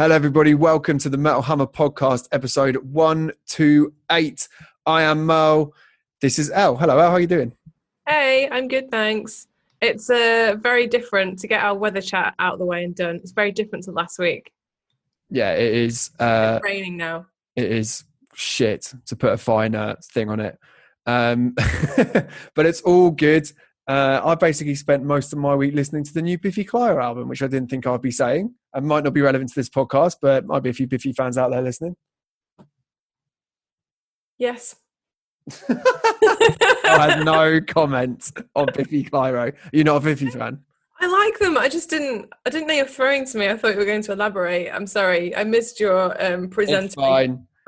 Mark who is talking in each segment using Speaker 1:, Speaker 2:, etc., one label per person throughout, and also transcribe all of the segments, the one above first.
Speaker 1: Hello, everybody. Welcome to the Metal Hammer podcast, episode 128. I am Mo. This is El. Hello, El. How are you doing?
Speaker 2: Hey, I'm good, thanks. It's uh, very different to get our weather chat out of the way and done. It's very different to last week.
Speaker 1: Yeah, it is. Uh,
Speaker 2: it's raining now.
Speaker 1: It is shit to put a finer thing on it. Um, but it's all good. Uh, I basically spent most of my week listening to the new Biffy Clyro album, which I didn't think I'd be saying. It might not be relevant to this podcast, but might be a few Biffy fans out there listening.
Speaker 2: Yes.
Speaker 1: I have no comment on Biffy Clyro. You're not a Biffy fan?
Speaker 2: I like them. I just didn't. I didn't know you're throwing to me. I thought you were going to elaborate. I'm sorry. I missed your um, presenter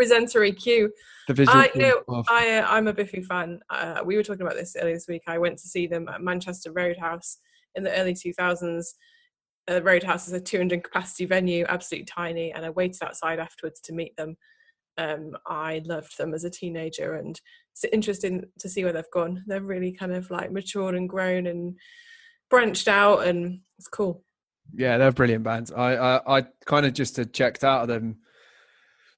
Speaker 2: presentery cue. The visual I know. I uh, I'm a Biffy fan. Uh, we were talking about this earlier this week. I went to see them at Manchester Roadhouse in the early 2000s. Uh, Roadhouse is a 200 capacity venue, absolutely tiny, and I waited outside afterwards to meet them. Um, I loved them as a teenager, and it's interesting to see where they've gone. They're really kind of like matured and grown and branched out, and it's cool.
Speaker 1: Yeah, they're brilliant bands. I I, I kind of just had checked out of them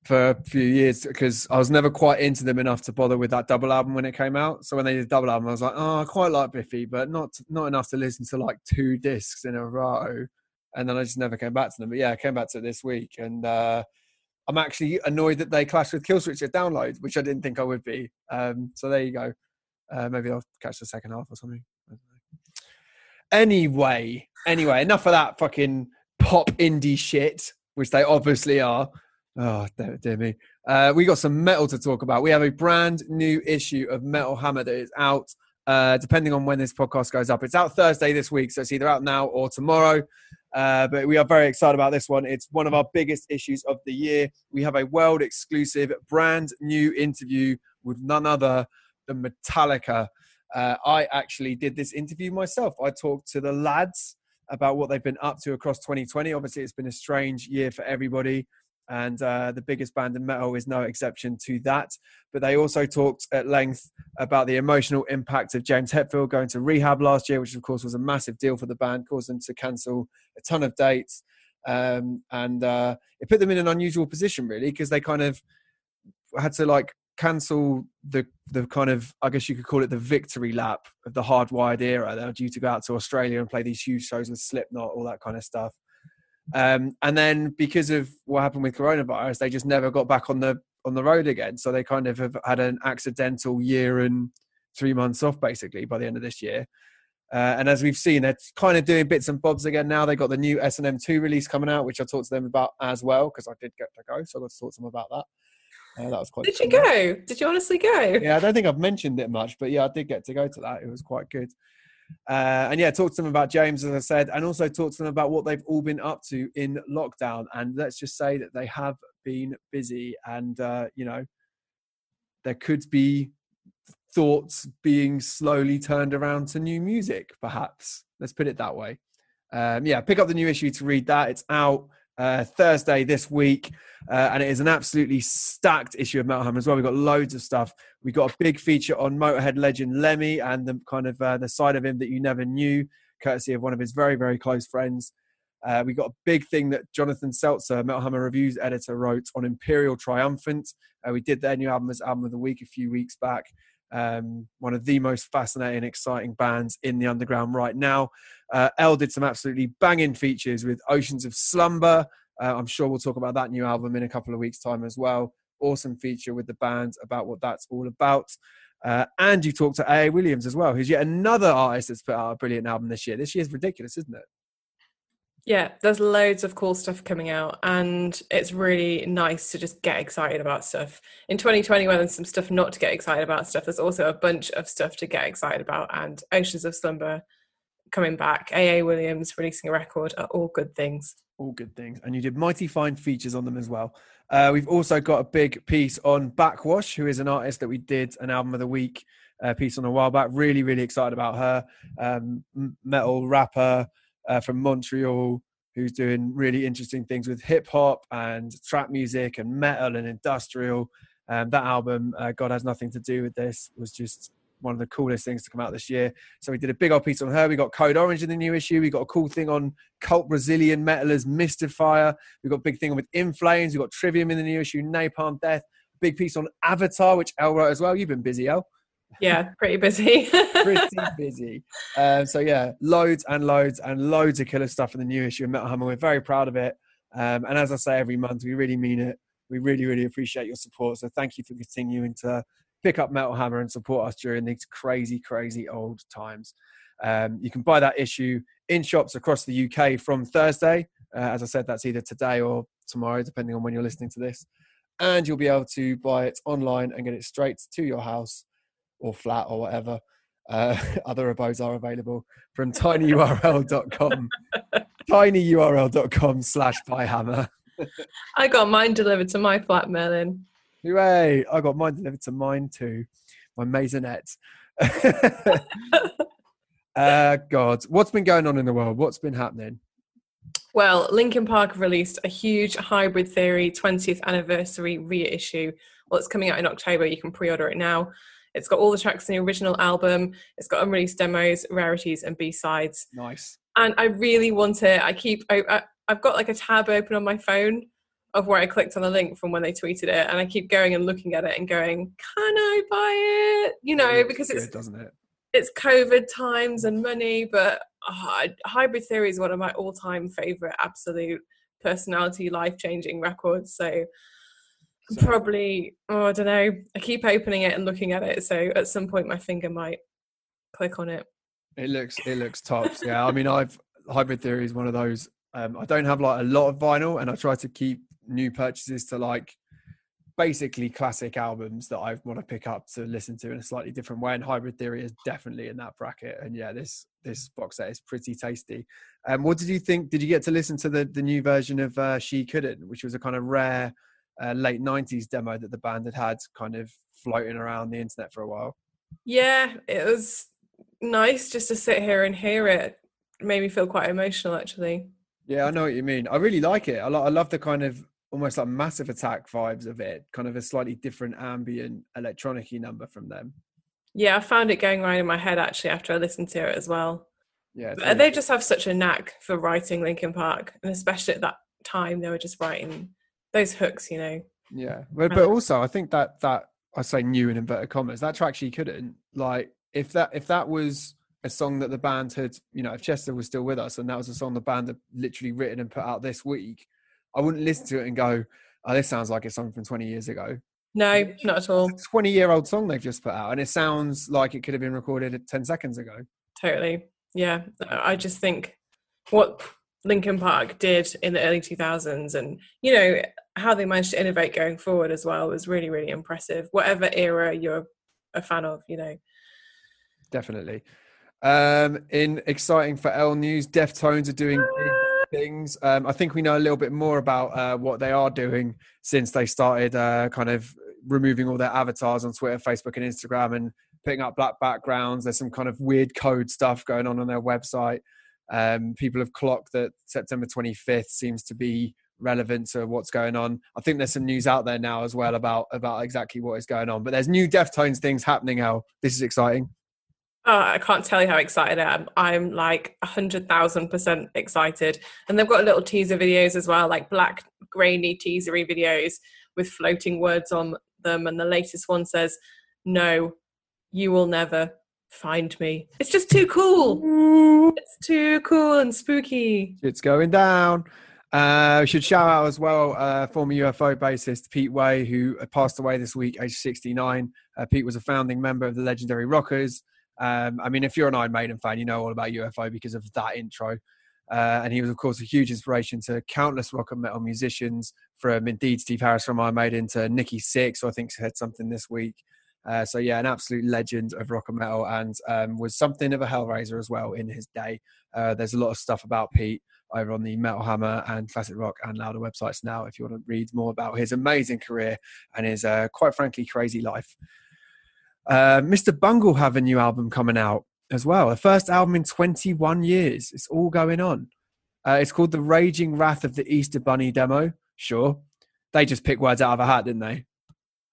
Speaker 1: for a few years because I was never quite into them enough to bother with that double album when it came out. So when they did double album, I was like, oh, I quite like Biffy, but not not enough to listen to like two discs in a row. And then I just never came back to them. But yeah, I came back to it this week, and uh, I'm actually annoyed that they clashed with Killswitch at Download, which I didn't think I would be. Um, so there you go. Uh, maybe I'll catch the second half or something. Anyway, anyway, enough of that fucking pop indie shit, which they obviously are. Oh, dear, dear me. Uh, we got some metal to talk about. We have a brand new issue of Metal Hammer that is out, uh, depending on when this podcast goes up. It's out Thursday this week, so it's either out now or tomorrow. Uh, but we are very excited about this one. It's one of our biggest issues of the year. We have a world exclusive, brand new interview with none other than Metallica. Uh, I actually did this interview myself. I talked to the lads about what they've been up to across 2020. Obviously, it's been a strange year for everybody and uh, the biggest band in metal is no exception to that. But they also talked at length about the emotional impact of James Hetfield going to rehab last year, which of course was a massive deal for the band, caused them to cancel a ton of dates, um, and uh, it put them in an unusual position really because they kind of had to like cancel the the kind of I guess you could call it the victory lap of the hardwired era. They were due to go out to Australia and play these huge shows with Slipknot, all that kind of stuff. Um, and then because of what happened with coronavirus, they just never got back on the on the road again. So they kind of have had an accidental year and three months off basically by the end of this year. Uh, and as we've seen, they're kind of doing bits and bobs again now. They got the new S and M two release coming out, which I talked to them about as well because I did get to go, so I got to talk to them about that. Uh, that was quite.
Speaker 2: Did you go? Did you honestly go?
Speaker 1: Yeah, I don't think I've mentioned it much, but yeah, I did get to go to that. It was quite good. Uh, and yeah, talk to them about James, as I said, and also talk to them about what they've all been up to in lockdown. And let's just say that they have been busy, and uh, you know, there could be thoughts being slowly turned around to new music, perhaps. Let's put it that way. Um, yeah, pick up the new issue to read that. It's out uh, Thursday this week, uh, and it is an absolutely stacked issue of Metal Hammer as well. We've got loads of stuff. We've got a big feature on Motorhead legend Lemmy and the kind of uh, the side of him that you never knew, courtesy of one of his very very close friends. Uh, we got a big thing that Jonathan Selzer, Metal Hammer reviews editor, wrote on Imperial Triumphant. Uh, we did their new album as album of the week a few weeks back. Um, one of the most fascinating, exciting bands in the underground right now. Uh, did some absolutely banging features with Oceans of Slumber. Uh, I'm sure we'll talk about that new album in a couple of weeks' time as well. Awesome feature with the band about what that's all about. Uh, and you talked to A.A. Williams as well, who's yet another artist that's put out a brilliant album this year. This year's ridiculous, isn't it?
Speaker 2: Yeah, there's loads of cool stuff coming out, and it's really nice to just get excited about stuff. In 2020, when there's some stuff not to get excited about stuff, there's also a bunch of stuff to get excited about. And Oceans of Slumber coming back, AA Williams releasing a record are all good things.
Speaker 1: All good things. And you did mighty fine features on them as well. Uh, we've also got a big piece on Backwash, who is an artist that we did an album of the week uh, piece on a while back. Really, really excited about her. Um, metal rapper uh, from Montreal who's doing really interesting things with hip hop and trap music and metal and industrial. Um, that album, uh, God Has Nothing to Do with This, was just one of the coolest things to come out this year. So we did a big old piece on her. We got Code Orange in the new issue. We got a cool thing on cult Brazilian metalers, Mystifier. We got a big thing with In Flames. We got Trivium in the new issue, Napalm Death. Big piece on Avatar, which El wrote as well. You've been busy, El.
Speaker 2: Yeah, pretty busy.
Speaker 1: pretty busy. Um, so yeah, loads and loads and loads of killer stuff in the new issue of Metal Hammer. We're very proud of it. Um, and as I say every month, we really mean it. We really, really appreciate your support. So thank you for continuing to pick up Metal Hammer and support us during these crazy, crazy old times. Um, you can buy that issue in shops across the UK from Thursday. Uh, as I said, that's either today or tomorrow, depending on when you're listening to this. And you'll be able to buy it online and get it straight to your house or flat or whatever. Uh, other abodes are available from tinyurl.com. tinyurl.com slash buyhammer.
Speaker 2: I got mine delivered to my flat, Merlin.
Speaker 1: Hooray! I got mine delivered to mine too. My maisonette. uh, God, what's been going on in the world? What's been happening?
Speaker 2: Well, Linkin Park released a huge Hybrid Theory 20th anniversary reissue. Well, it's coming out in October. You can pre-order it now. It's got all the tracks in the original album. It's got unreleased demos, rarities, and B sides.
Speaker 1: Nice.
Speaker 2: And I really want it. I keep. I, I've got like a tab open on my phone of where I clicked on the link from when they tweeted it, and I keep going and looking at it and going, "Can I buy it?" You know, it because it's
Speaker 1: doesn't it?
Speaker 2: It's COVID times and money, but oh, Hybrid Theory is one of my all-time favorite, absolute personality, life-changing records. So so, probably oh i don't know i keep opening it and looking at it so at some point my finger might click on it.
Speaker 1: It looks it looks tops yeah. I mean i've hybrid theory is one of those um, i don't have like a lot of vinyl and i try to keep new purchases to like basically classic albums that i want to pick up to listen to in a slightly different way and hybrid theory is definitely in that bracket and yeah this this box set is pretty tasty. Um what did you think did you get to listen to the the new version of uh, she couldn't which was a kind of rare uh, late 90s demo that the band had had kind of floating around the internet for a while.
Speaker 2: Yeah, it was nice just to sit here and hear it. it made me feel quite emotional actually.
Speaker 1: Yeah, I know what you mean. I really like it. I, lo- I love the kind of almost like massive attack vibes of it, kind of a slightly different ambient electronic number from them.
Speaker 2: Yeah, I found it going around in my head actually after I listened to it as well. Yeah, really they just have such a knack for writing Linkin Park, and especially at that time, they were just writing those hooks, you know.
Speaker 1: Yeah, but but also I think that that I say new in inverted commas that track she couldn't like if that if that was a song that the band had you know if Chester was still with us and that was a song the band had literally written and put out this week, I wouldn't listen to it and go, oh, this sounds like a song from 20 years ago.
Speaker 2: No, not at all.
Speaker 1: 20 year old song they've just put out and it sounds like it could have been recorded 10 seconds ago.
Speaker 2: Totally. Yeah. I just think what Linkin Park did in the early 2000s and you know how they managed to innovate going forward as well was really really impressive. Whatever era you're a fan of you know.
Speaker 1: Definitely. Um in exciting for l news Deftones are doing things. Um I think we know a little bit more about uh, what they are doing since they started uh, kind of removing all their avatars on Twitter Facebook and Instagram and putting up black backgrounds. There's some kind of weird code stuff going on on their website. Um, people have clocked that September 25th seems to be relevant to what's going on. I think there's some news out there now as well about about exactly what is going on. But there's new Deftones things happening. Al, this is exciting.
Speaker 2: Oh, I can't tell you how excited I am. I'm like a hundred thousand percent excited, and they've got little teaser videos as well, like black grainy teasery videos with floating words on them. And the latest one says, "No, you will never find me. It's just too cool. It's too cool and spooky.
Speaker 1: It's going down. Uh, we should shout out as well uh, former UFO bassist Pete Way, who passed away this week, age 69. Uh, Pete was a founding member of the legendary Rockers. Um, I mean, if you're an Iron Maiden fan, you know all about UFO because of that intro. Uh, and he was, of course, a huge inspiration to countless rock and metal musicians, from indeed Steve Harris from Iron Maiden to Nikki Sixx, who I think said something this week. Uh, so yeah, an absolute legend of rock and metal, and um, was something of a hellraiser as well in his day. Uh, there's a lot of stuff about Pete over on the Metal Hammer and Classic Rock and Louder websites now. If you want to read more about his amazing career and his uh, quite frankly crazy life. Uh, Mr. Bungle have a new album coming out as well. The first album in 21 years. It's all going on. Uh, it's called The Raging Wrath of the Easter Bunny demo. Sure. They just picked words out of a hat, didn't they?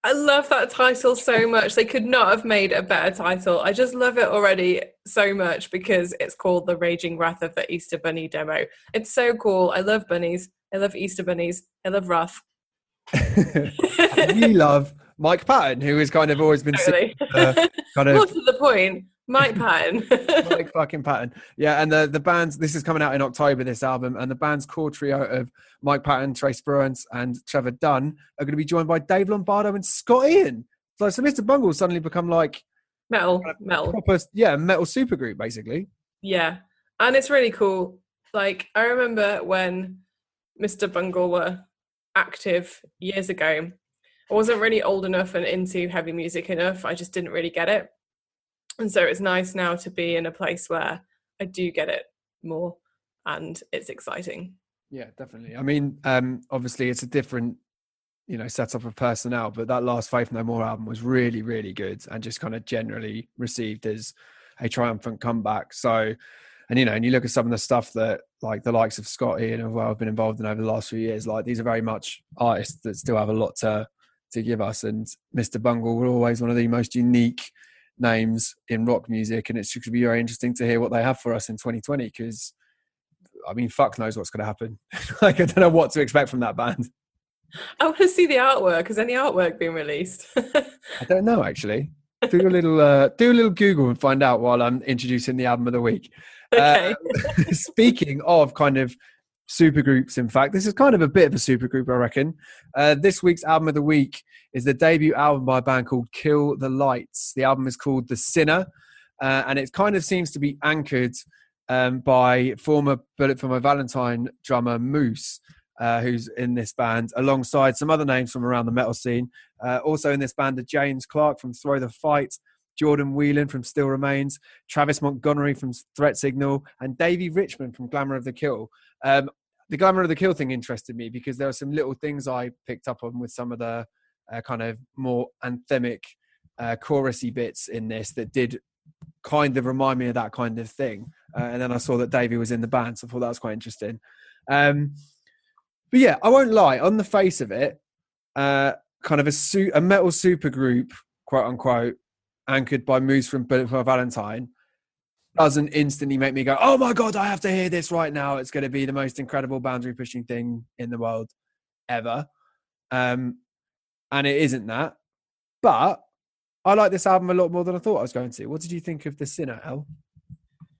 Speaker 2: I love that title so much. They could not have made a better title. I just love it already so much because it's called The Raging Wrath of the Easter Bunny Demo. It's so cool. I love bunnies. I love Easter bunnies. I love Wrath.
Speaker 1: we love Mike Patton, who has kind of always been totally. uh,
Speaker 2: kind of. To the point, Mike Patton.
Speaker 1: Mike fucking Patton. Yeah, and the the band's this is coming out in October. This album and the band's core trio of Mike Patton, Trey Spruance, and Trevor Dunn are going to be joined by Dave Lombardo and Scott Ian. So, so Mr. Bungle suddenly become like
Speaker 2: metal, kind of metal,
Speaker 1: proper, yeah, metal supergroup basically.
Speaker 2: Yeah, and it's really cool. Like I remember when Mr. Bungle were active years ago. I wasn't really old enough and into heavy music enough. I just didn't really get it and so it's nice now to be in a place where I do get it more and it's exciting.
Speaker 1: Yeah, definitely. I mean, um, obviously it's a different, you know, setup of personnel, but that last Faith No More album was really, really good and just kind of generally received as a triumphant comeback. So, and you know, and you look at some of the stuff that like the likes of Scott Ian well have been involved in over the last few years, like these are very much artists that still have a lot to to give us. And Mr. Bungle were always one of the most unique names in rock music, and it's going to be very interesting to hear what they have for us in 2020. Because, I mean, fuck knows what's going to happen. like, I don't know what to expect from that band.
Speaker 2: I want to see the artwork. Has any artwork been released?
Speaker 1: I don't know actually. Do a little uh, do a little Google and find out while I'm introducing the album of the week. Okay. Uh, speaking of kind of supergroups, in fact, this is kind of a bit of a supergroup, I reckon. Uh, this week's album of the week is the debut album by a band called Kill the Lights. The album is called The Sinner, uh, and it kind of seems to be anchored um, by former Bullet for My Valentine drummer Moose. Uh, who's in this band alongside some other names from around the metal scene. Uh, also in this band are James Clark from Throw the Fight, Jordan Whelan from Still Remains, Travis Montgomery from Threat Signal, and Davey Richmond from Glamour of the Kill. Um, the Glamour of the Kill thing interested me because there were some little things I picked up on with some of the uh, kind of more anthemic, uh, chorusy bits in this that did kind of remind me of that kind of thing. Uh, and then I saw that Davey was in the band, so I thought that was quite interesting. Um, but yeah, I won't lie. On the face of it, uh, kind of a, su- a metal super group, quote unquote, anchored by Moose from Bullet for Valentine, doesn't instantly make me go, "Oh my god, I have to hear this right now." It's going to be the most incredible boundary pushing thing in the world ever, um, and it isn't that. But I like this album a lot more than I thought I was going to. What did you think of the Sinner, El?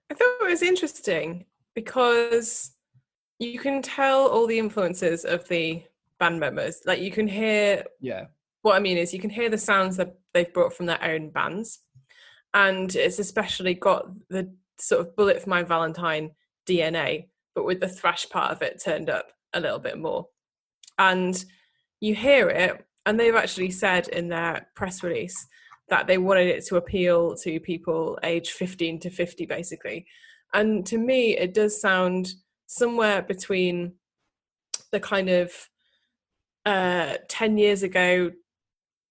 Speaker 2: I thought it was interesting because you can tell all the influences of the band members. Like you can hear,
Speaker 1: yeah.
Speaker 2: What I mean is, you can hear the sounds that they've brought from their own bands and it's especially got the sort of bullet for my Valentine DNA, but with the thrash part of it turned up a little bit more. And you hear it, and they've actually said in their press release that they wanted it to appeal to people age 15 to 50, basically. And to me, it does sound somewhere between the kind of uh, 10 years ago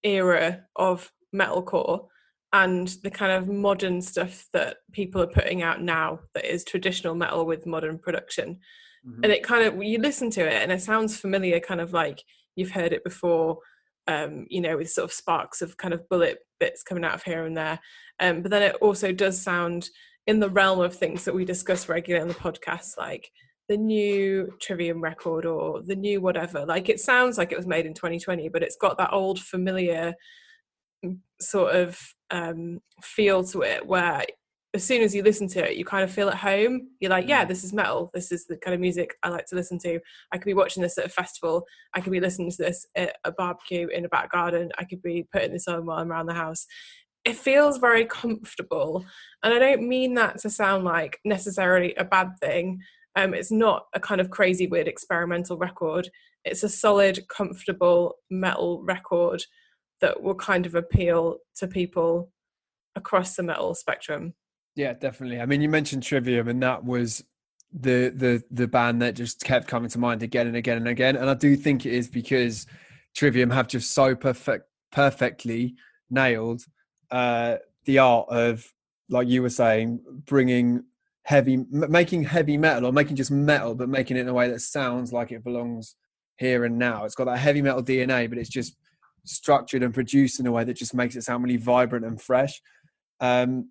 Speaker 2: era of metalcore and the kind of modern stuff that people are putting out now that is traditional metal with modern production. Mm-hmm. and it kind of you listen to it and it sounds familiar kind of like you've heard it before um, you know with sort of sparks of kind of bullet bits coming out of here and there. Um, but then it also does sound in the realm of things that we discuss regularly on the podcast like the new trivium record or the new whatever. Like it sounds like it was made in 2020 but it's got that old familiar sort of um, feel to it where as soon as you listen to it, you kind of feel at home. You're like, yeah, mm. this is metal. This is the kind of music I like to listen to. I could be watching this at a festival. I could be listening to this at a barbecue in a back garden. I could be putting this on while I'm around the house. It feels very comfortable. And I don't mean that to sound like necessarily a bad thing. Um, it's not a kind of crazy, weird experimental record. It's a solid, comfortable metal record that will kind of appeal to people across the metal spectrum.
Speaker 1: Yeah, definitely. I mean, you mentioned Trivium, and that was the the the band that just kept coming to mind again and again and again. And I do think it is because Trivium have just so perfect perfectly nailed uh, the art of, like you were saying, bringing heavy, making heavy metal or making just metal, but making it in a way that sounds like it belongs here and now. It's got that heavy metal DNA, but it's just structured and produced in a way that just makes it sound really vibrant and fresh. Um,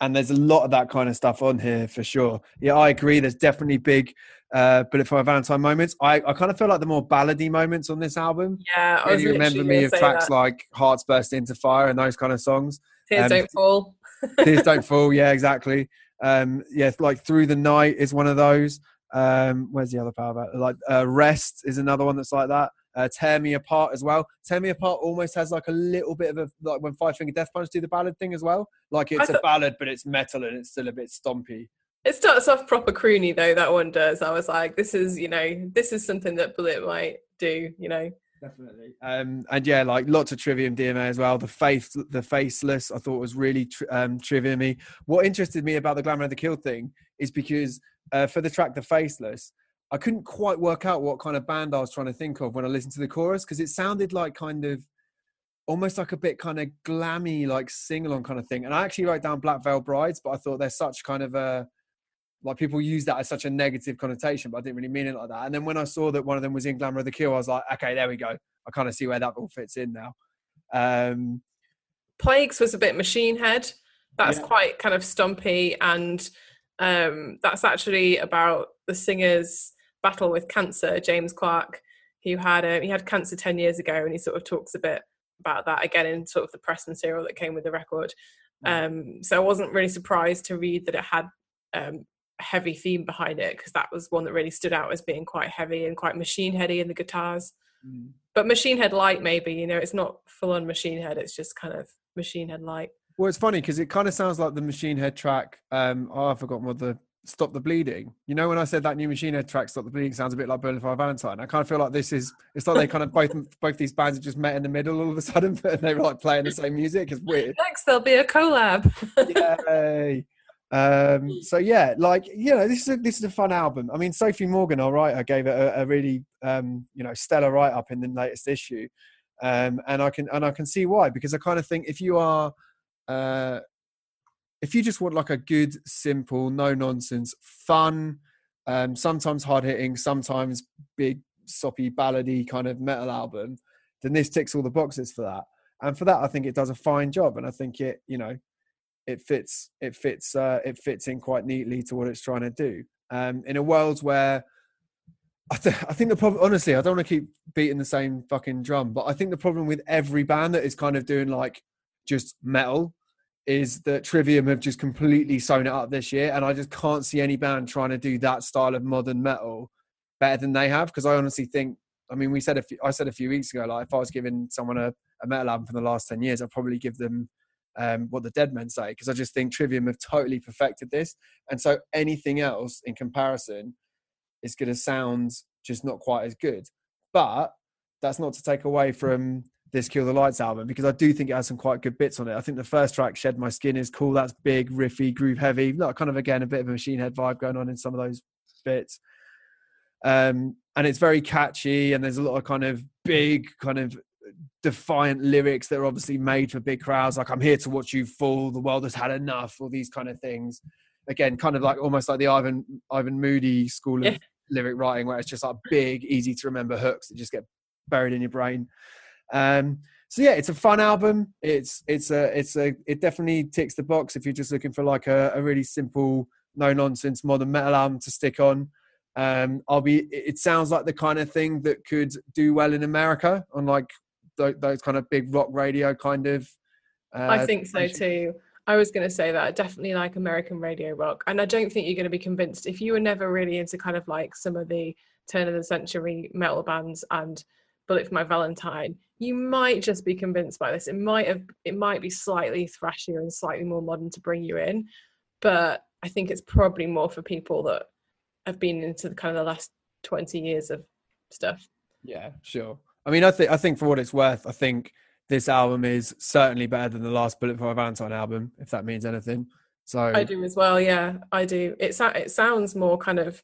Speaker 1: and there's a lot of that kind of stuff on here for sure. Yeah, I agree. There's definitely big uh, Bullet for Valentine moments. I, I kind of feel like the more ballady moments on this album.
Speaker 2: Yeah, I
Speaker 1: remember me of tracks
Speaker 2: that.
Speaker 1: like Hearts Burst Into Fire and those kind of songs.
Speaker 2: Tears um, Don't Fall.
Speaker 1: Tears Don't Fall, yeah, exactly. Um, yeah, like Through the Night is one of those. Um, where's the other power about? Like uh, Rest is another one that's like that. Uh, Tear Me Apart as well. Tear Me Apart almost has like a little bit of a like when Five Finger Death Punch do the ballad thing as well. Like it's a ballad, but it's metal and it's still a bit stompy.
Speaker 2: It starts off proper croony though. That one does. I was like, this is you know, this is something that Bullet might do. You know.
Speaker 1: Definitely. Um, and yeah, like lots of Trivium DNA as well. The faith, the faceless, I thought was really tri- um, Trivium. What interested me about the Glamour of the Kill thing is because uh, for the track The Faceless, I couldn't quite work out what kind of band I was trying to think of when I listened to the chorus because it sounded like kind of almost like a bit kind of glammy, like sing along kind of thing. And I actually wrote down Black Veil Brides, but I thought they're such kind of a like people use that as such a negative connotation, but I didn't really mean it like that. And then when I saw that one of them was in Glamour of the Kill, I was like, okay, there we go. I kind of see where that all fits in now. Um,
Speaker 2: Plagues was a bit machine head. That's yeah. quite kind of stumpy and um, that's actually about the singer's battle with cancer. James Clark, who had a, he had cancer ten years ago, and he sort of talks a bit about that again in sort of the press material that came with the record. Mm. Um, so I wasn't really surprised to read that it had um, a heavy theme behind it because that was one that really stood out as being quite heavy and quite machine heady in the guitars. Mm. But machine head light, maybe you know, it's not full on machine head; it's just kind of machine head light.
Speaker 1: Well, it's funny because it kind of sounds like the Machine Head track. Um, oh, I've forgotten what the Stop the Bleeding. You know, when I said that new Machine Head track, Stop the Bleeding, sounds a bit like Bullet for Valentine. I kind of feel like this is. It's like they kind of both both these bands have just met in the middle all of a sudden, and they were like playing the same music. It's weird.
Speaker 2: Next, there'll be a collab.
Speaker 1: Yay! Um, so yeah, like you know, this is a, this is a fun album. I mean, Sophie Maughan, our writer, gave it a, a really um, you know stellar write up in the latest issue, um, and I can and I can see why because I kind of think if you are uh, if you just want like a good, simple, no nonsense, fun, um, sometimes hard hitting, sometimes big, soppy, ballady kind of metal album, then this ticks all the boxes for that. And for that, I think it does a fine job. And I think it, you know, it fits, it fits, uh, it fits in quite neatly to what it's trying to do. Um, in a world where I, th- I think the problem, honestly, I don't want to keep beating the same fucking drum, but I think the problem with every band that is kind of doing like just metal is that Trivium have just completely sewn it up this year, and I just can't see any band trying to do that style of modern metal better than they have. Because I honestly think, I mean, we said a few, I said a few weeks ago, like if I was giving someone a, a metal album from the last ten years, I'd probably give them um, what the Dead Men say, because I just think Trivium have totally perfected this, and so anything else in comparison is going to sound just not quite as good. But that's not to take away from this Kill the Lights album because I do think it has some quite good bits on it. I think the first track, Shed My Skin, is cool. That's big, riffy, groove heavy. Not kind of again a bit of a machine head vibe going on in some of those bits. Um, and it's very catchy, and there's a lot of kind of big, kind of defiant lyrics that are obviously made for big crowds. Like "I'm here to watch you fall," "The world has had enough," all these kind of things. Again, kind of like almost like the Ivan Ivan Moody school of yeah. lyric writing, where it's just like big, easy to remember hooks that just get buried in your brain. Um, so yeah, it's a fun album. It's it's a it's a it definitely ticks the box if you're just looking for like a, a really simple, no nonsense modern metal album to stick on. Um, I'll be. It sounds like the kind of thing that could do well in America on like th- those kind of big rock radio kind of.
Speaker 2: Uh, I think so too. I was going to say that I definitely like American radio rock, and I don't think you're going to be convinced if you were never really into kind of like some of the turn of the century metal bands and Bullet for My Valentine you might just be convinced by this. It might have it might be slightly thrashier and slightly more modern to bring you in, but I think it's probably more for people that have been into the kind of the last 20 years of stuff.
Speaker 1: Yeah, sure. I mean, I think I think for what it's worth, I think this album is certainly better than the last Bullet for Valentine album, if that means anything. So
Speaker 2: I do as well. Yeah, I do. It it sounds more kind of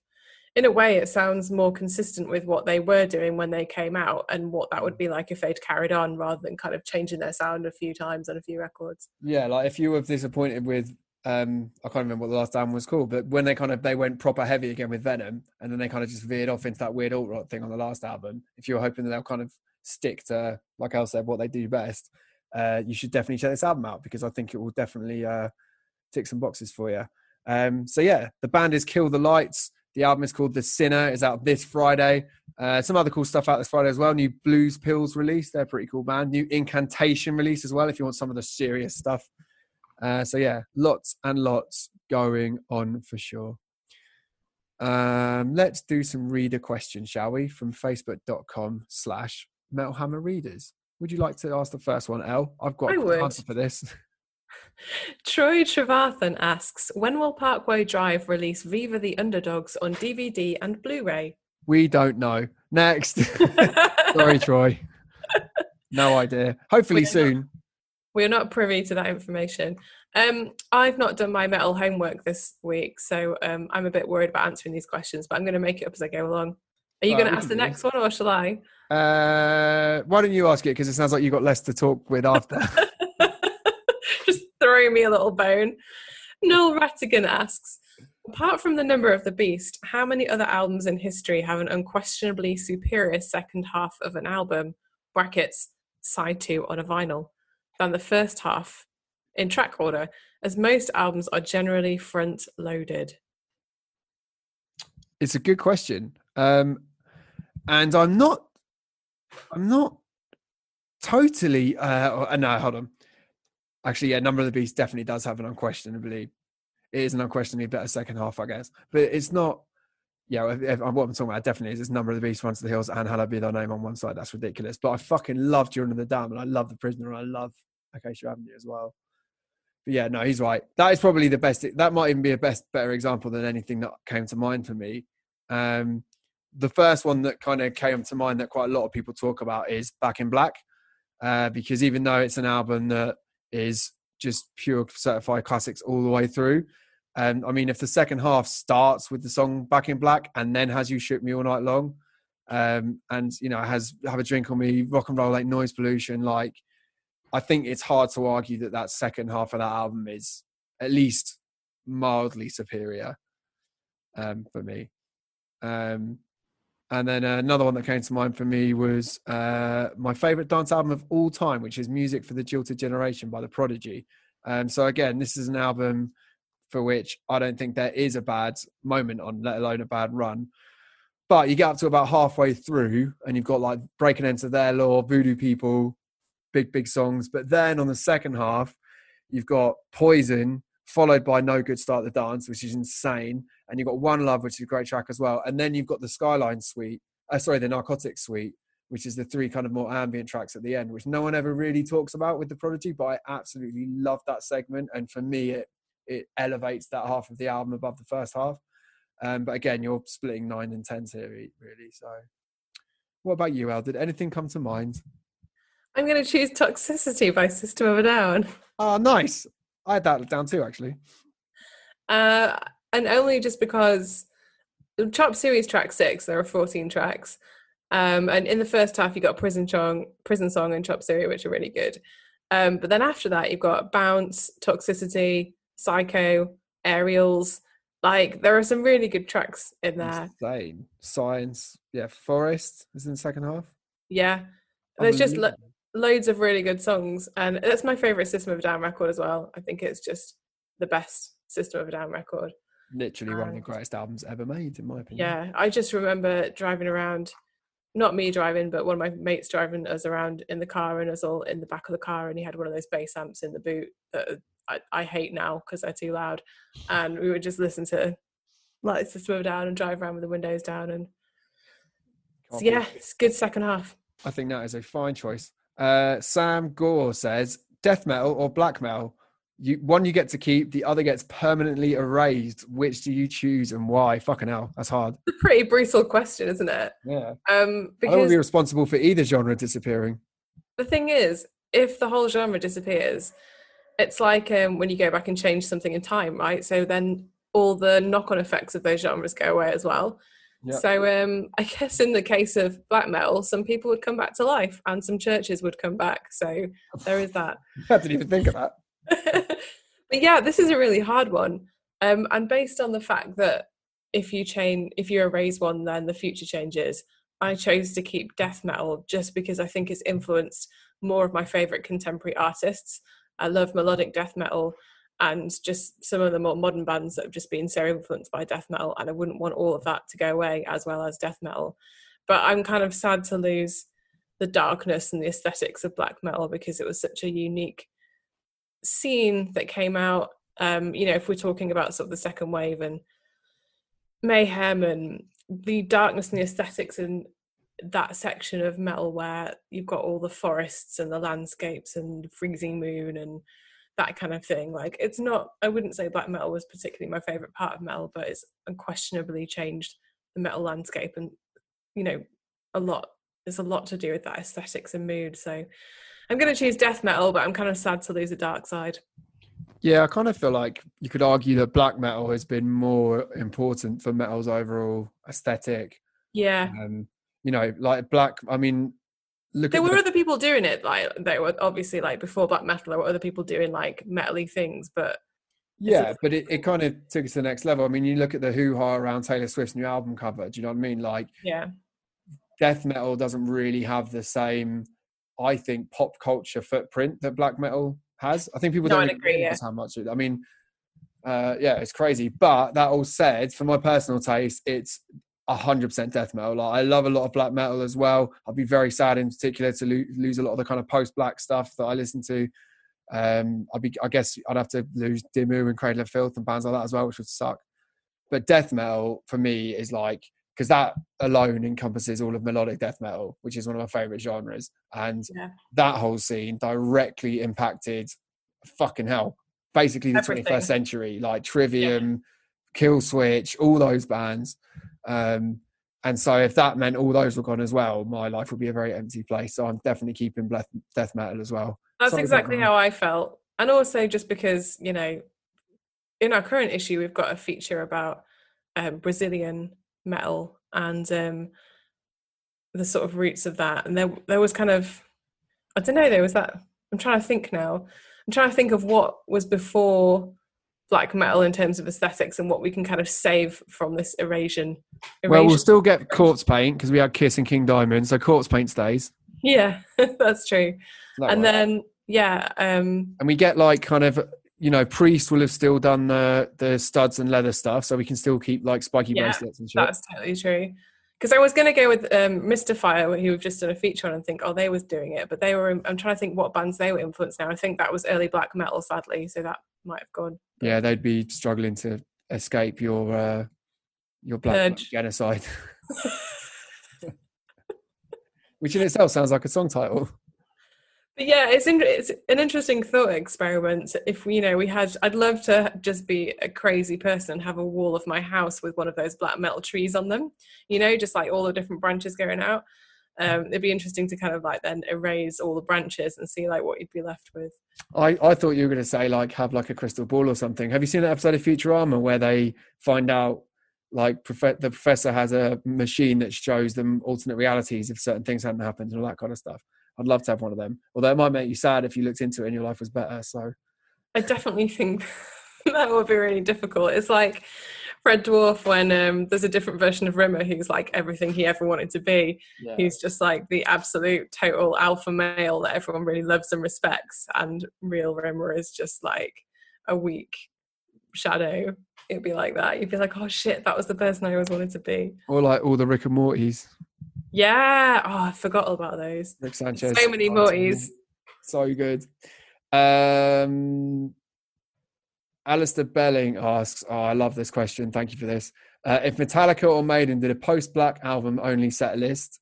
Speaker 2: in a way it sounds more consistent with what they were doing when they came out and what that would be like if they'd carried on rather than kind of changing their sound a few times on a few records
Speaker 1: yeah like if you were disappointed with um i can't remember what the last album was called but when they kind of they went proper heavy again with venom and then they kind of just veered off into that weird alt rock thing on the last album if you're hoping that they'll kind of stick to, like I said, what they do best, uh, you should definitely check this album out because I think it will definitely uh, tick some boxes for you. Um, so yeah, the band is Kill the Lights. The album is called The Sinner. is out this Friday. Uh, some other cool stuff out this Friday as well. New Blues Pills release. They're pretty cool band. New Incantation release as well. If you want some of the serious stuff. Uh, so yeah, lots and lots going on for sure. Um, let's do some reader questions, shall we? From facebook.com slash metalhammer readers. Would you like to ask the first one, El? I've got an answer for this.
Speaker 2: Troy Trevathan asks, when will Parkway Drive release Viva the Underdogs on DVD and Blu-ray?
Speaker 1: We don't know. Next. Sorry, Troy. No idea. Hopefully we're soon.
Speaker 2: Not, we're not privy to that information. Um, I've not done my metal homework this week, so um, I'm a bit worried about answering these questions, but I'm going to make it up as I go along. Are you going to ask the next one, or shall I?
Speaker 1: Uh, why don't you ask it? Because it sounds like you've got less to talk with after.
Speaker 2: throwing me a little bone. Noel Rattigan asks, apart from the number of the beast, how many other albums in history have an unquestionably superior second half of an album, brackets, side two on a vinyl, than the first half in track order, as most albums are generally front loaded?
Speaker 1: It's a good question. Um, and I'm not, I'm not totally, uh, no, hold on actually, yeah, Number of the Beast definitely does have an unquestionably, it is an unquestionably better second half, I guess. But it's not, yeah, if, if, what I'm talking about definitely is this Number of the Beast, Runs to the Hills, and Hallowed Be Thy Name on one side. That's ridiculous. But I fucking love Children of the Damned, and I love The Prisoner, and I love Acacia Avenue as well. But yeah, no, he's right. That is probably the best. That might even be a best, better example than anything that came to mind for me. Um, the first one that kind of came to mind that quite a lot of people talk about is Back in Black, uh, because even though it's an album that is just pure certified classics all the way through. And um, I mean, if the second half starts with the song "Back in Black" and then has "You Shook Me All Night Long," um, and you know has "Have a Drink on Me," "Rock and Roll Like Noise Pollution," like I think it's hard to argue that that second half of that album is at least mildly superior um, for me. Um, and then uh, another one that came to mind for me was uh, my favorite dance album of all time, which is Music for the Jilted Generation by The Prodigy. Um, so, again, this is an album for which I don't think there is a bad moment on, let alone a bad run. But you get up to about halfway through, and you've got like Breaking Into Their Law, Voodoo People, big, big songs. But then on the second half, you've got Poison, followed by No Good Start the Dance, which is insane. And you've got One Love, which is a great track as well. And then you've got the Skyline Suite, uh, sorry, the Narcotic Suite, which is the three kind of more ambient tracks at the end, which no one ever really talks about with the Prodigy, but I absolutely love that segment. And for me, it it elevates that half of the album above the first half. Um, but again, you're splitting nine and tens here, really. So, what about you, El? Did anything come to mind?
Speaker 2: I'm going to choose Toxicity by System of a Down.
Speaker 1: Oh, nice. I had that down too, actually.
Speaker 2: Uh, and only just because Chop Suey track six, there are 14 tracks. Um, and in the first half, you got Prison Song, Prison Song, and Chop Suey, which are really good. Um, but then after that, you've got Bounce, Toxicity, Psycho, Aerials. Like there are some really good tracks in there.
Speaker 1: Insane. Science, yeah. Forest is in the second half.
Speaker 2: Yeah, there's just lo- loads of really good songs, and that's my favorite System of a Down record as well. I think it's just the best System of a Down record.
Speaker 1: Literally and, one of the greatest albums ever made, in my opinion.
Speaker 2: Yeah, I just remember driving around, not me driving, but one of my mates driving us around in the car, and us all in the back of the car, and he had one of those bass amps in the boot that uh, I, I hate now because they're too loud, and we would just listen to like System of a Down and drive around with the windows down, and so, yeah, it's good second half.
Speaker 1: I think that is a fine choice. Uh, Sam Gore says death metal or black metal. You one you get to keep, the other gets permanently erased. Which do you choose and why? Fucking hell, that's hard.
Speaker 2: It's a pretty brutal question, isn't
Speaker 1: it? Yeah.
Speaker 2: Um,
Speaker 1: because I don't be responsible for either genre disappearing.
Speaker 2: The thing is, if the whole genre disappears, it's like um, when you go back and change something in time, right? So then all the knock-on effects of those genres go away as well. Yep. So um, I guess in the case of black metal, some people would come back to life, and some churches would come back. So there is that.
Speaker 1: I didn't even think of that.
Speaker 2: but yeah, this is a really hard one, um, and based on the fact that if you change, if you erase one, then the future changes. I chose to keep death metal just because I think it's influenced more of my favorite contemporary artists. I love melodic death metal and just some of the more modern bands that have just been so influenced by death metal and I wouldn't want all of that to go away as well as death metal. But I'm kind of sad to lose the darkness and the aesthetics of black metal because it was such a unique scene that came out. Um, you know, if we're talking about sort of the second wave and mayhem and the darkness and the aesthetics in that section of metal where you've got all the forests and the landscapes and freezing moon and that kind of thing. Like it's not I wouldn't say black metal was particularly my favourite part of metal, but it's unquestionably changed the metal landscape and you know, a lot there's a lot to do with that aesthetics and mood. So I'm gonna choose death metal, but I'm kind of sad to lose a dark side.
Speaker 1: Yeah, I kind of feel like you could argue that black metal has been more important for metal's overall aesthetic.
Speaker 2: Yeah.
Speaker 1: Um, you know, like black. I mean,
Speaker 2: look. There were the, other people doing it. Like there were obviously like before black metal, there were other people doing like metally things, but
Speaker 1: yeah, but it, it kind of took us to the next level. I mean, you look at the hoo ha around Taylor Swift's new album cover. Do you know what I mean? Like,
Speaker 2: yeah,
Speaker 1: death metal doesn't really have the same, I think, pop culture footprint that black metal has. I think people no, don't agree, yeah. how much. It, I mean, uh, yeah, it's crazy. But that all said, for my personal taste, it's hundred percent death metal. Like, I love a lot of black metal as well. I'd be very sad in particular to lo- lose a lot of the kind of post black stuff that I listen to. Um, I'd be, I guess, I'd have to lose Dimmu and Cradle of Filth and bands like that as well, which would suck. But death metal for me is like because that alone encompasses all of melodic death metal, which is one of my favorite genres, and yeah. that whole scene directly impacted fucking hell, basically the Everything. 21st century, like Trivium, yeah. Killswitch, all those bands. Um, and so if that meant all those were gone as well, my life would be a very empty place. So I'm definitely keeping death metal as well.
Speaker 2: That's exactly how I felt. And also just because, you know, in our current issue, we've got a feature about um, Brazilian metal and um, the sort of roots of that. And there, there was kind of, I don't know, there was that. I'm trying to think now. I'm trying to think of what was before black metal in terms of aesthetics and what we can kind of save from this erosion.
Speaker 1: erosion. Well, we'll still get corpse paint because we had Kiss and King Diamond, so corpse paint stays.
Speaker 2: Yeah, that's true. That and then yeah, um
Speaker 1: and we get like kind of you know, Priest will have still done the the studs and leather stuff, so we can still keep like spiky yeah, bracelets and shit.
Speaker 2: That's totally true. Because I was going to go with um, Mystifier, who we've just done a feature on, and think, oh, they was doing it, but they were. I'm trying to think what bands they were influenced now. I think that was early black metal, sadly, so that might have gone.
Speaker 1: Yeah, they'd be struggling to escape your uh, your black genocide, which in itself sounds like a song title.
Speaker 2: But yeah, it's in, it's an interesting thought experiment. If you know, we had, I'd love to just be a crazy person and have a wall of my house with one of those black metal trees on them. You know, just like all the different branches going out. Um, it'd be interesting to kind of like then erase all the branches and see like what you'd be left with.
Speaker 1: I, I thought you were going to say like have like a crystal ball or something. Have you seen that episode of Futurama where they find out like prof- the professor has a machine that shows them alternate realities if certain things hadn't happened and all that kind of stuff? I'd love to have one of them. Although it might make you sad if you looked into it and your life was better. So
Speaker 2: I definitely think that would be really difficult. It's like Red Dwarf when um, there's a different version of Rimmer who's like everything he ever wanted to be. Yeah. He's just like the absolute total alpha male that everyone really loves and respects. And real Rimmer is just like a weak shadow. It'd be like that. You'd be like, oh shit, that was the person I always wanted to be.
Speaker 1: Or like all the Rick and Morty's.
Speaker 2: Yeah. Oh, I forgot about those.
Speaker 1: Rick Sanchez.
Speaker 2: So many Mortys.
Speaker 1: So good. Um, Alistair Belling asks, oh, I love this question. Thank you for this. Uh, if Metallica or Maiden did a post-black album only set list,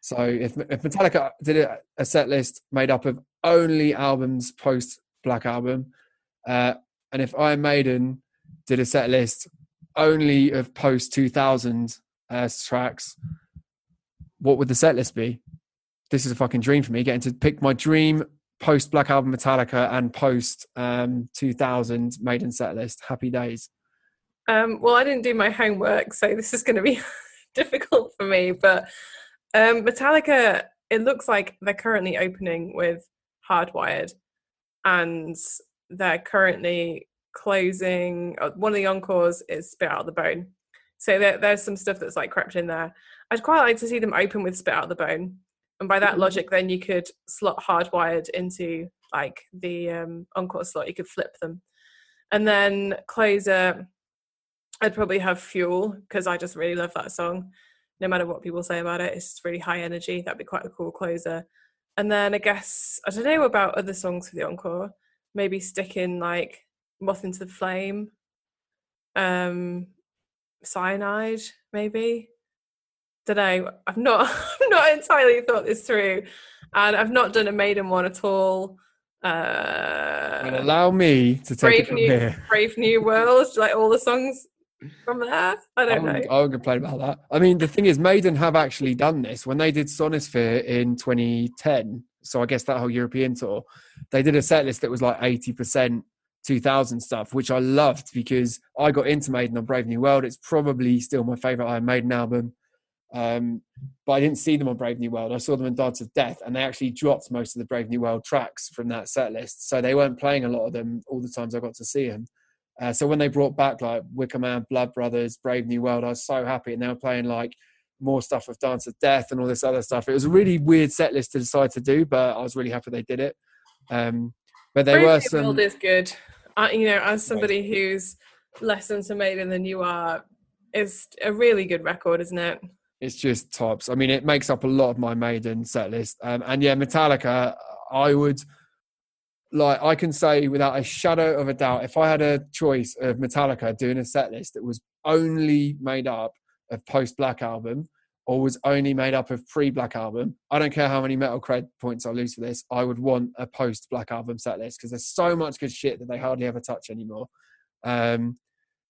Speaker 1: so if, if Metallica did a, a set list made up of only albums post-black album, uh, and if Iron Maiden did a set list only of post-2000 uh, tracks, what would the set list be? This is a fucking dream for me, getting to pick my dream post Black Album Metallica and post um, 2000 Maiden set list. Happy days.
Speaker 2: Um, well, I didn't do my homework, so this is going to be difficult for me. But um, Metallica, it looks like they're currently opening with Hardwired, and they're currently closing. Uh, one of the encores is Spit Out of the Bone. So there, there's some stuff that's like crept in there. I'd quite like to see them open with Spit Out of the Bone. And by that mm-hmm. logic, then you could slot hardwired into like the um, encore slot. You could flip them. And then closer, I'd probably have Fuel because I just really love that song. No matter what people say about it, it's really high energy. That'd be quite a cool closer. And then I guess I don't know about other songs for the encore. Maybe stick in like Moth into the Flame, um, Cyanide, maybe. Don't know. I've not not entirely thought this through, and I've not done a maiden one at all. Uh,
Speaker 1: well, allow me to take Brave it from
Speaker 2: New,
Speaker 1: here.
Speaker 2: Brave New World, like all the songs from there. I don't I know. I
Speaker 1: wouldn't complain about that. I mean, the thing is, Maiden have actually done this when they did Sonisphere in 2010. So I guess that whole European tour, they did a set list that was like 80% 2000 stuff, which I loved because I got into Maiden on Brave New World. It's probably still my favorite Iron Maiden album. Um, but I didn't see them on Brave New World. I saw them in Dance of Death, and they actually dropped most of the Brave New World tracks from that set list. So they weren't playing a lot of them all the times I got to see them. Uh, so when they brought back like Wicker Man, Blood Brothers, Brave New World, I was so happy. And they were playing like more stuff of Dance of Death and all this other stuff. It was a really weird set list to decide to do, but I was really happy they did it. Um, but there
Speaker 2: Brave
Speaker 1: were
Speaker 2: New
Speaker 1: some.
Speaker 2: World is good. Uh, you know, as somebody who's less into Maiden than you are, is a really good record, isn't it?
Speaker 1: It's just tops. I mean, it makes up a lot of my Maiden set list. Um, and yeah, Metallica, I would like I can say without a shadow of a doubt, if I had a choice of Metallica doing a set list that was only made up of post Black Album or was only made up of pre Black Album, I don't care how many metal cred points I lose for this, I would want a post Black Album set list because there's so much good shit that they hardly ever touch anymore. Um,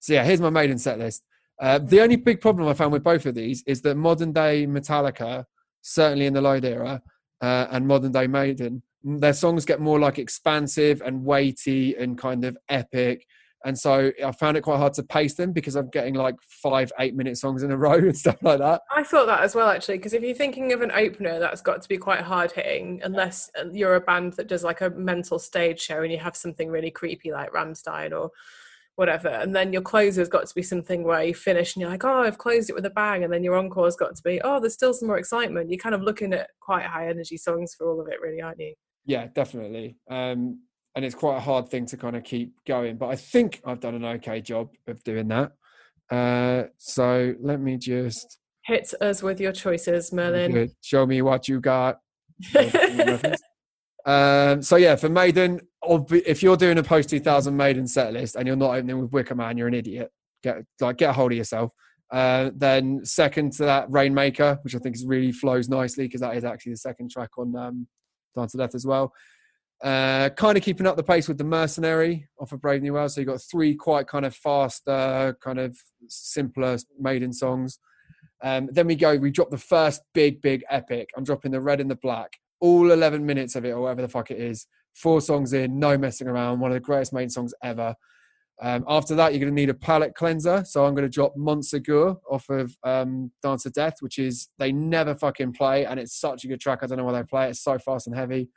Speaker 1: so yeah, here's my maiden set list. Uh, the only big problem I found with both of these is that modern day Metallica, certainly in the Load era, uh, and modern day Maiden their songs get more like expansive and weighty and kind of epic and so I found it quite hard to pace them because I'm getting like five, eight minute songs in a row and stuff like that.
Speaker 2: I thought that as well, actually, because if you're thinking of an opener, that's got to be quite hard hitting, unless you're a band that does like a mental stage show and you have something really creepy like Rammstein or whatever. And then your closer's got to be something where you finish and you're like, oh, I've closed it with a bang. And then your encore's got to be, oh, there's still some more excitement. You're kind of looking at quite high energy songs for all of it, really, aren't you?
Speaker 1: Yeah, definitely. Um, and it's quite a hard thing to kind of keep going. But I think I've done an okay job of doing that. Uh, so let me just
Speaker 2: hit us with your choices, Merlin.
Speaker 1: Show me what you got. Um, so yeah, for Maiden, if you're doing a post 2000 Maiden set list and you're not opening with Wicker Man, you're an idiot. Get like get a hold of yourself. Uh, then second to that, Rainmaker, which I think is really flows nicely because that is actually the second track on um, Dance of Death as well. Uh, kind of keeping up the pace with the Mercenary off of Brave New World. So you've got three quite kind of faster, kind of simpler Maiden songs. Um, then we go, we drop the first big, big epic. I'm dropping the red and the black all 11 minutes of it or whatever the fuck it is. Four songs in, no messing around. One of the greatest main songs ever. Um, after that, you're going to need a palate cleanser. So I'm going to drop Montsegur off of um, Dance of Death, which is they never fucking play, and it's such a good track. I don't know why they play it. It's so fast and heavy.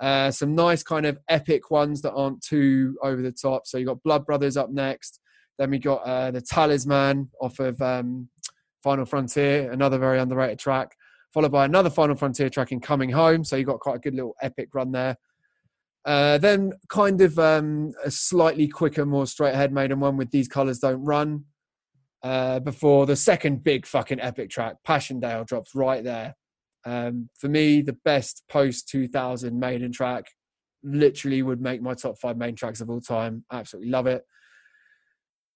Speaker 1: Uh, some nice kind of epic ones that aren't too over the top. So you got Blood Brothers up next. Then we got uh, the Talisman off of um, Final Frontier, another very underrated track followed by another Final Frontier track in Coming Home. So you got quite a good little epic run there. Uh, then kind of um, a slightly quicker, more straight ahead maiden one with These Colors Don't Run. Uh, before the second big fucking epic track, Passchendaele, drops right there. Um, for me, the best post 2000 maiden track literally would make my top five main tracks of all time. Absolutely love it.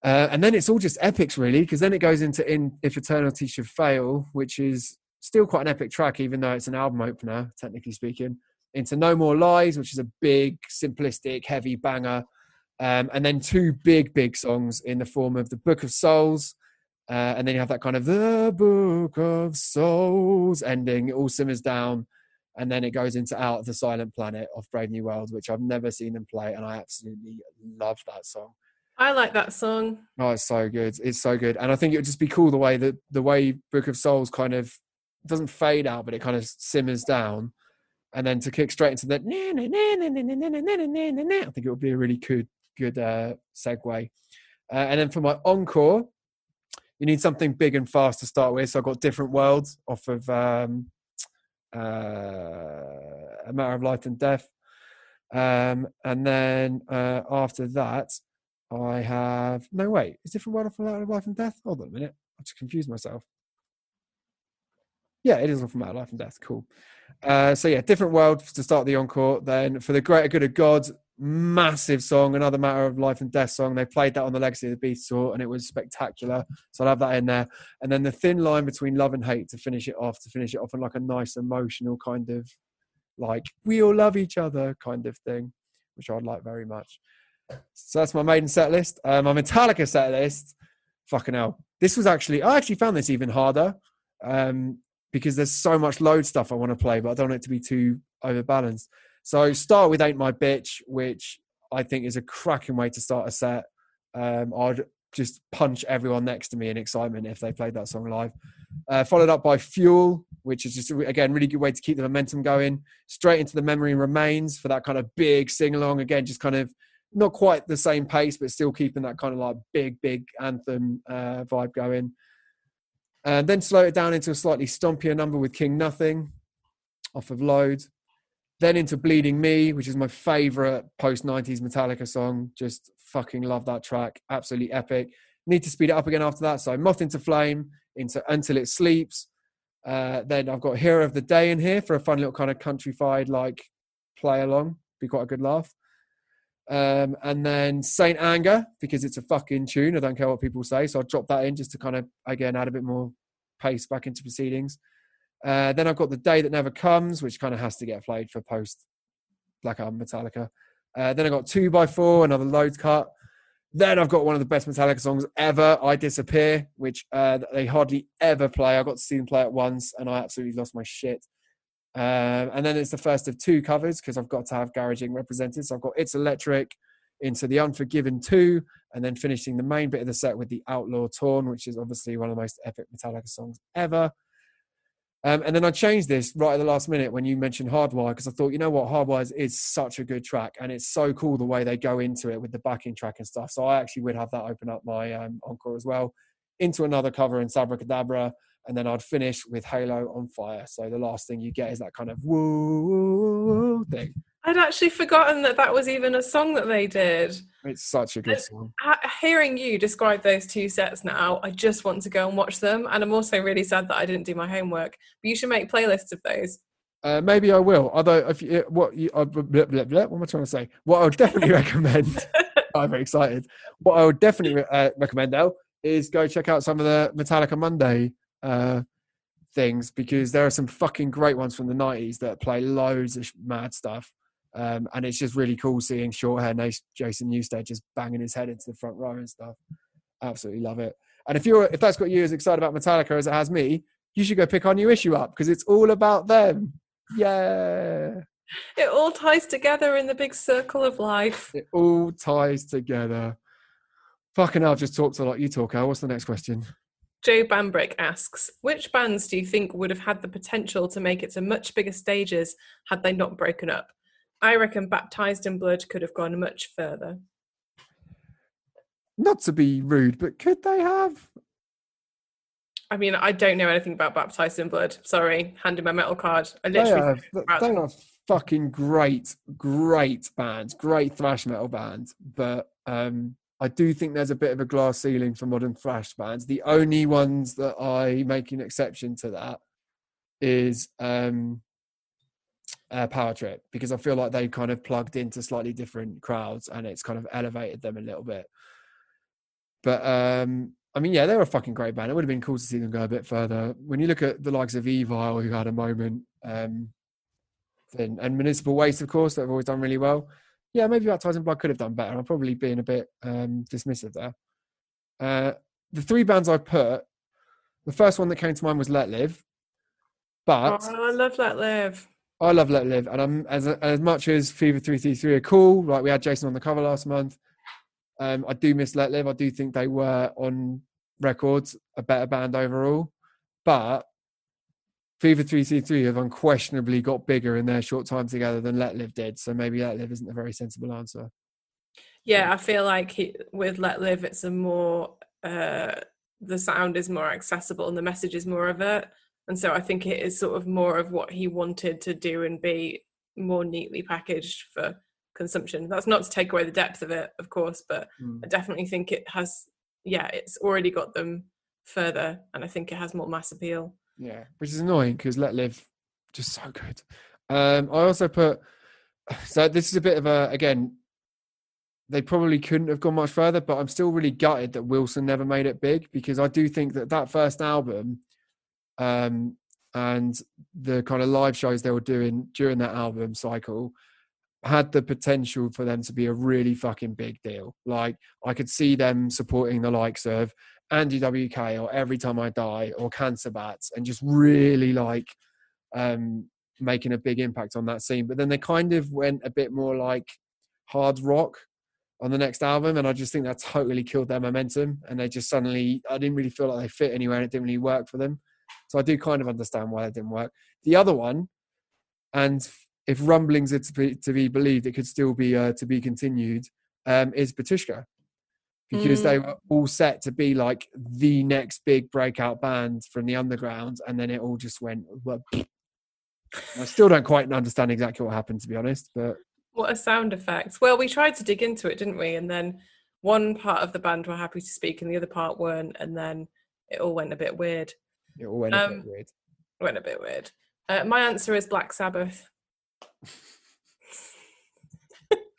Speaker 1: Uh, and then it's all just epics, really, because then it goes into in If Eternity Should Fail, which is still quite an epic track, even though it's an album opener, technically speaking. Into No More Lies, which is a big, simplistic, heavy banger. Um, and then two big, big songs in the form of the Book of Souls. Uh, and then you have that kind of the Book of Souls ending. It all simmers down. And then it goes into Out of the Silent Planet of Brave New World, which I've never seen them play. And I absolutely love that song.
Speaker 2: I like that song.
Speaker 1: Oh, it's so good. It's so good. And I think it would just be cool the way that the way Book of Souls kind of doesn't fade out, but it kind of simmers down. And then to kick straight into the I think it would be a really good good uh, segue. Uh, and then for my encore, you need something big and fast to start with. So I got Different Worlds off of um, uh, A Matter of Life and Death. Um, and then uh, after that, I have no wait. Is different world off of Life and Death? Hold on a minute. I just confused myself. Yeah, it is off Matter of Life and Death. Cool. Uh, so yeah, different world to start the encore. Then for the greater good of God, massive song, another matter of life and death song. They played that on the Legacy of the Beast tour, and it was spectacular. So I'll have that in there. And then the thin line between love and hate to finish it off, to finish it off on like a nice emotional kind of like we all love each other kind of thing, which I'd like very much. So that's my maiden set list. Um, my Metallica set list. Fucking hell. This was actually I actually found this even harder. Um, because there's so much load stuff I want to play, but I don't want it to be too overbalanced. So start with Ain't My Bitch, which I think is a cracking way to start a set. Um, I'd just punch everyone next to me in excitement if they played that song live. Uh, followed up by Fuel, which is just again really good way to keep the momentum going. Straight into the Memory Remains for that kind of big sing along. Again, just kind of not quite the same pace, but still keeping that kind of like big, big anthem uh, vibe going. And then slow it down into a slightly stompier number with King Nothing off of Load. Then into Bleeding Me, which is my favorite post 90s Metallica song. Just fucking love that track. Absolutely epic. Need to speed it up again after that. So Moth into Flame, into Until It Sleeps. Uh, then I've got Hero of the Day in here for a fun little kind of countrified like play along. Be quite a good laugh. Um, and then Saint Anger because it's a fucking tune. I don't care what people say, so I'll drop that in just to kind of again add a bit more pace back into proceedings. Uh, then I've got the Day That Never Comes, which kind of has to get played for post Black Album Metallica. Uh, then I got Two by Four, another load cut. Then I've got one of the best Metallica songs ever, I Disappear, which uh, they hardly ever play. I got to see them play it once, and I absolutely lost my shit. Um, and then it's the first of two covers because I've got to have Garage Inc. represented. So I've got It's Electric into The Unforgiven 2, and then finishing the main bit of the set with The Outlaw Torn, which is obviously one of the most epic Metallica songs ever. Um, and then I changed this right at the last minute when you mentioned Hardwire because I thought, you know what, Hardwire is such a good track and it's so cool the way they go into it with the backing track and stuff. So I actually would have that open up my um, encore as well into another cover in Sabbra Cadabra and then I'd finish with Halo on Fire. So the last thing you get is that kind of woo thing.
Speaker 2: I'd actually forgotten that that was even a song that they did.
Speaker 1: It's such a good song.
Speaker 2: Hearing you describe those two sets now, I just want to go and watch them. And I'm also really sad that I didn't do my homework. But you should make playlists of those.
Speaker 1: Uh, maybe I will. Although, if you, what you, uh, blah, blah, blah, what am I trying to say? What I would definitely recommend. I'm very excited. What I would definitely uh, recommend though is go check out some of the Metallica Monday uh, things because there are some fucking great ones from the 90s that play loads of mad stuff. Um, and it's just really cool seeing short hair nice Jason Newsted just banging his head into the front row and stuff. Absolutely love it. And if you're if that's got you as excited about Metallica as it has me, you should go pick our new issue up because it's all about them. Yeah.
Speaker 2: It all ties together in the big circle of life.
Speaker 1: It all ties together. Fucking hell, I've just talked a lot. You talk, El. What's the next question?
Speaker 2: Joe Bambrick asks, which bands do you think would have had the potential to make it to much bigger stages had they not broken up? I reckon Baptized in Blood could have gone much further.
Speaker 1: Not to be rude, but could they have?
Speaker 2: I mean, I don't know anything about Baptized in Blood. Sorry, handing my metal card. I literally
Speaker 1: they are, they are fucking great, great bands, great thrash metal bands. But um, I do think there's a bit of a glass ceiling for modern thrash bands. The only ones that I make an exception to that is um, uh, Power Trip because I feel like they kind of plugged into slightly different crowds and it's kind of elevated them a little bit. But um, I mean, yeah, they're a fucking great band. It would have been cool to see them go a bit further. When you look at the likes of Evile, who had a moment, um, then, and Municipal Waste, of course, that have always done really well. Yeah, maybe Baptized in Blood could have done better. I'm probably being a bit um, dismissive there. Uh, the three bands I put, the first one that came to mind was Letlive. But
Speaker 2: oh, I love Letlive.
Speaker 1: I love Letlive, and I'm as as much as Fever Three Three Three are cool. Like we had Jason on the cover last month. Um, I do miss Letlive. I do think they were on records a better band overall, but Three Three have unquestionably got bigger in their short time together than Letlive did. So maybe Letlive isn't a very sensible answer.
Speaker 2: Yeah, I feel like he, with Letlive, it's a more uh, the sound is more accessible and the message is more of it. And so I think it is sort of more of what he wanted to do and be more neatly packaged for consumption. That's not to take away the depth of it, of course, but mm. I definitely think it has, yeah, it's already got them further and I think it has more mass appeal.
Speaker 1: Yeah, which is annoying because Letlive just so good. Um, I also put, so this is a bit of a, again, they probably couldn't have gone much further, but I'm still really gutted that Wilson never made it big because I do think that that first album um, and the kind of live shows they were doing during that album cycle had the potential for them to be a really fucking big deal. Like I could see them supporting the likes of Andy WK or Every Time I Die or Cancer Bats and just really like um, making a big impact on that scene. But then they kind of went a bit more like hard rock on the next album, and I just think that totally killed their momentum. And they just suddenly, I didn't really feel like they fit anywhere, and it didn't really work for them. So I do kind of understand why that didn't work. The other one, and if rumblings are to be, to be believed, it could still be uh, to be continued. Um, is Batushka because mm. they were all set to be like the next big breakout band from the underground, and then it all just went. Well, I still don't quite understand exactly what happened, to be honest. But
Speaker 2: what a sound effect! Well, we tried to dig into it, didn't we? And then one part of the band were happy to speak, and the other part weren't, and then it all went a bit weird.
Speaker 1: It all went um, a bit weird.
Speaker 2: Went a bit weird. Uh, my answer is Black Sabbath.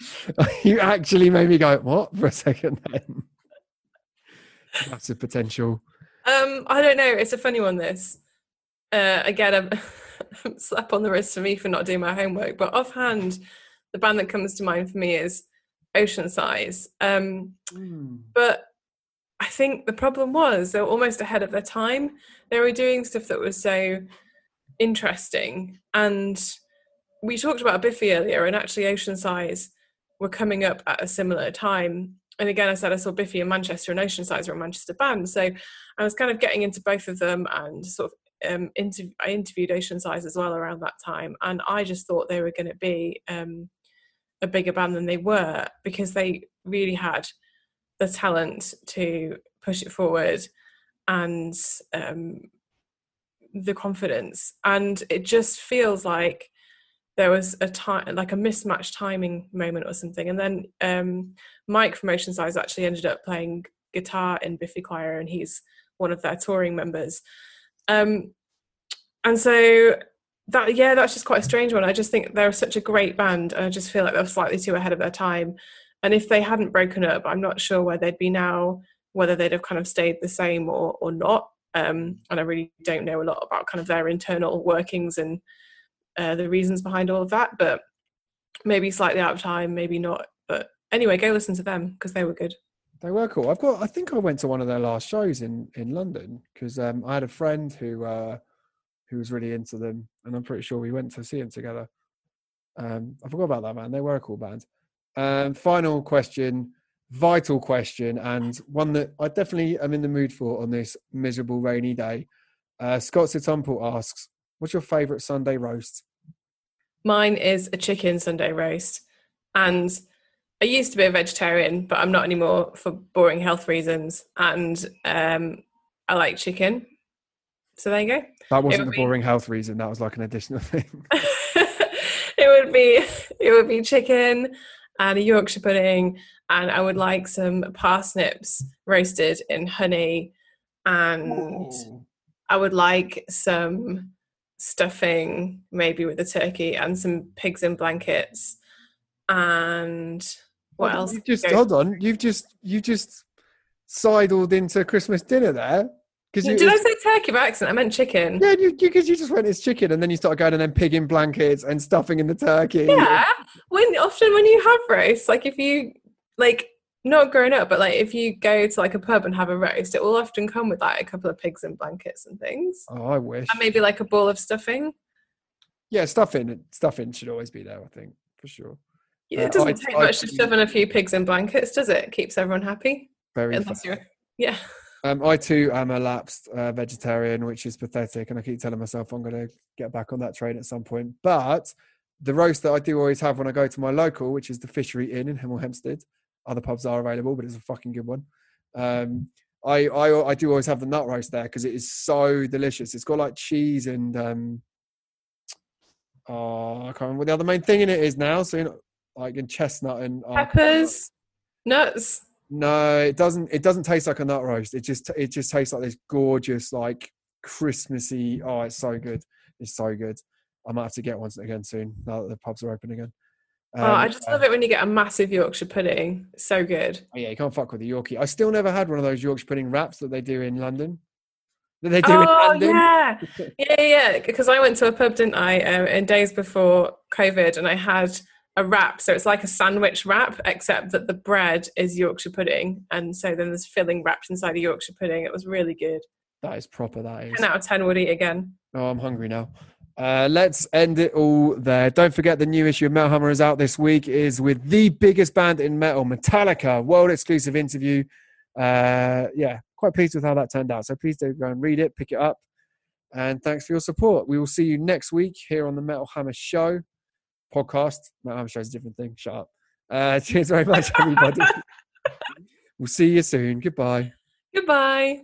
Speaker 1: you actually made me go what for a second then. Massive potential.
Speaker 2: Um, I don't know. It's a funny one. This uh, again, a slap on the wrist for me for not doing my homework. But offhand, the band that comes to mind for me is Oceansize. Um, mm. But I think the problem was they were almost ahead of their time. They were doing stuff that was so interesting. And we talked about Biffy earlier, and actually, Oceansize were coming up at a similar time. And again, I said I saw Biffy in Manchester and Oceansize were a Manchester band. So I was kind of getting into both of them and sort of um, I interviewed Oceansize as well around that time. And I just thought they were going to be um, a bigger band than they were because they really had the talent to push it forward and um, the confidence. And it just feels like there was a time like a mismatched timing moment or something. And then um, Mike from Oceansize actually ended up playing guitar in Biffy Clyro, and he's one of their touring members. Um, and so that yeah, that's just quite a strange one. I just think they're such a great band, and I just feel like they're slightly too ahead of their time. And if they hadn't broken up, I'm not sure where they'd be now, whether they'd have kind of stayed the same or or not. Um, and I really don't know a lot about kind of their internal workings and uh, the reasons behind all of that. But maybe slightly out of time, maybe not. But anyway, go listen to them because they were good.
Speaker 1: They were cool. I've got. I think I went to one of their last shows in in London because um, I had a friend who uh, who was really into them, and I'm pretty sure we went to see them together. Um, I forgot about that man. They were a cool band. Um, final question, vital question, and one that I definitely am in the mood for on this miserable rainy day. Uh, Scott Situmple asks, "What's your favourite Sunday roast?"
Speaker 2: Mine is a chicken Sunday roast, and I used to be a vegetarian, but I'm not anymore for boring health reasons, and um, I like chicken. So there you go.
Speaker 1: That wasn't a boring be... health reason. That was like an additional thing.
Speaker 2: it would be it would be chicken and a Yorkshire pudding, and I would like some parsnips roasted in honey, and Ooh. I would like some stuffing, maybe with a turkey, and some pigs in blankets, and what else?
Speaker 1: You just hold on. You've just you just sidled into Christmas dinner there.
Speaker 2: Did I say turkey by accident? I meant chicken.
Speaker 1: Yeah, because you, you, just went it's chicken, and then you started going and then pig in blankets and stuffing in the turkey.
Speaker 2: Yeah, when often when you have roast, like if you like not growing up, but like if you go to like a pub and have a roast, it will often come with like a couple of pigs in blankets and things.
Speaker 1: Oh, I wish.
Speaker 2: And maybe like a bowl of stuffing.
Speaker 1: Yeah, stuffing stuffing should always be there. I think for sure.
Speaker 2: Yeah, it uh, doesn't uh, take I, much I, to shove in a few pigs in blankets, does it? it keeps everyone happy.
Speaker 1: Very. Unless
Speaker 2: you're, yeah.
Speaker 1: Um, I too am a lapsed uh, vegetarian, which is pathetic, and I keep telling myself I'm going to get back on that train at some point. But the roast that I do always have when I go to my local, which is the Fishery Inn in Hemel Hempstead, other pubs are available, but it's a fucking good one. Um, I, I I do always have the nut roast there because it is so delicious. It's got like cheese and um oh I can't remember what the other main thing in it is now. So you know, like in chestnut and
Speaker 2: oh, peppers, nuts.
Speaker 1: No, it doesn't. It doesn't taste like a nut roast. It just it just tastes like this gorgeous like Christmassy. Oh, it's so good. It's so good. I might have to get one again soon now that the pubs are open again.
Speaker 2: Um, oh, I um, just love it when you get a massive Yorkshire pudding. It's so good.
Speaker 1: Oh, yeah, you can't fuck with the Yorkie. I still never had one of those Yorkshire pudding wraps that they do in London. That they do
Speaker 2: oh, in London. yeah, yeah, yeah. Because I went to a pub, didn't I, um, in days before COVID, and I had a wrap. So it's like a sandwich wrap, except that the bread is Yorkshire pudding, and so then there's filling wrapped inside the Yorkshire pudding. It was really good.
Speaker 1: That is proper. That is.
Speaker 2: Ten out of ten would eat again.
Speaker 1: Oh, I'm hungry now. Uh, let's end it all there. Don't forget the new issue of Metal Hammer is out this week. is with the biggest band in metal, Metallica, world exclusive interview. Uh, yeah, quite pleased with how that turned out. So please do go and read it, pick it up, and thanks for your support. We will see you next week here on the Metal Hammer Show podcast. Metal Hammer Show is a different thing. Shut up. Uh, cheers very much, everybody. we'll see you soon. Goodbye.
Speaker 2: Goodbye.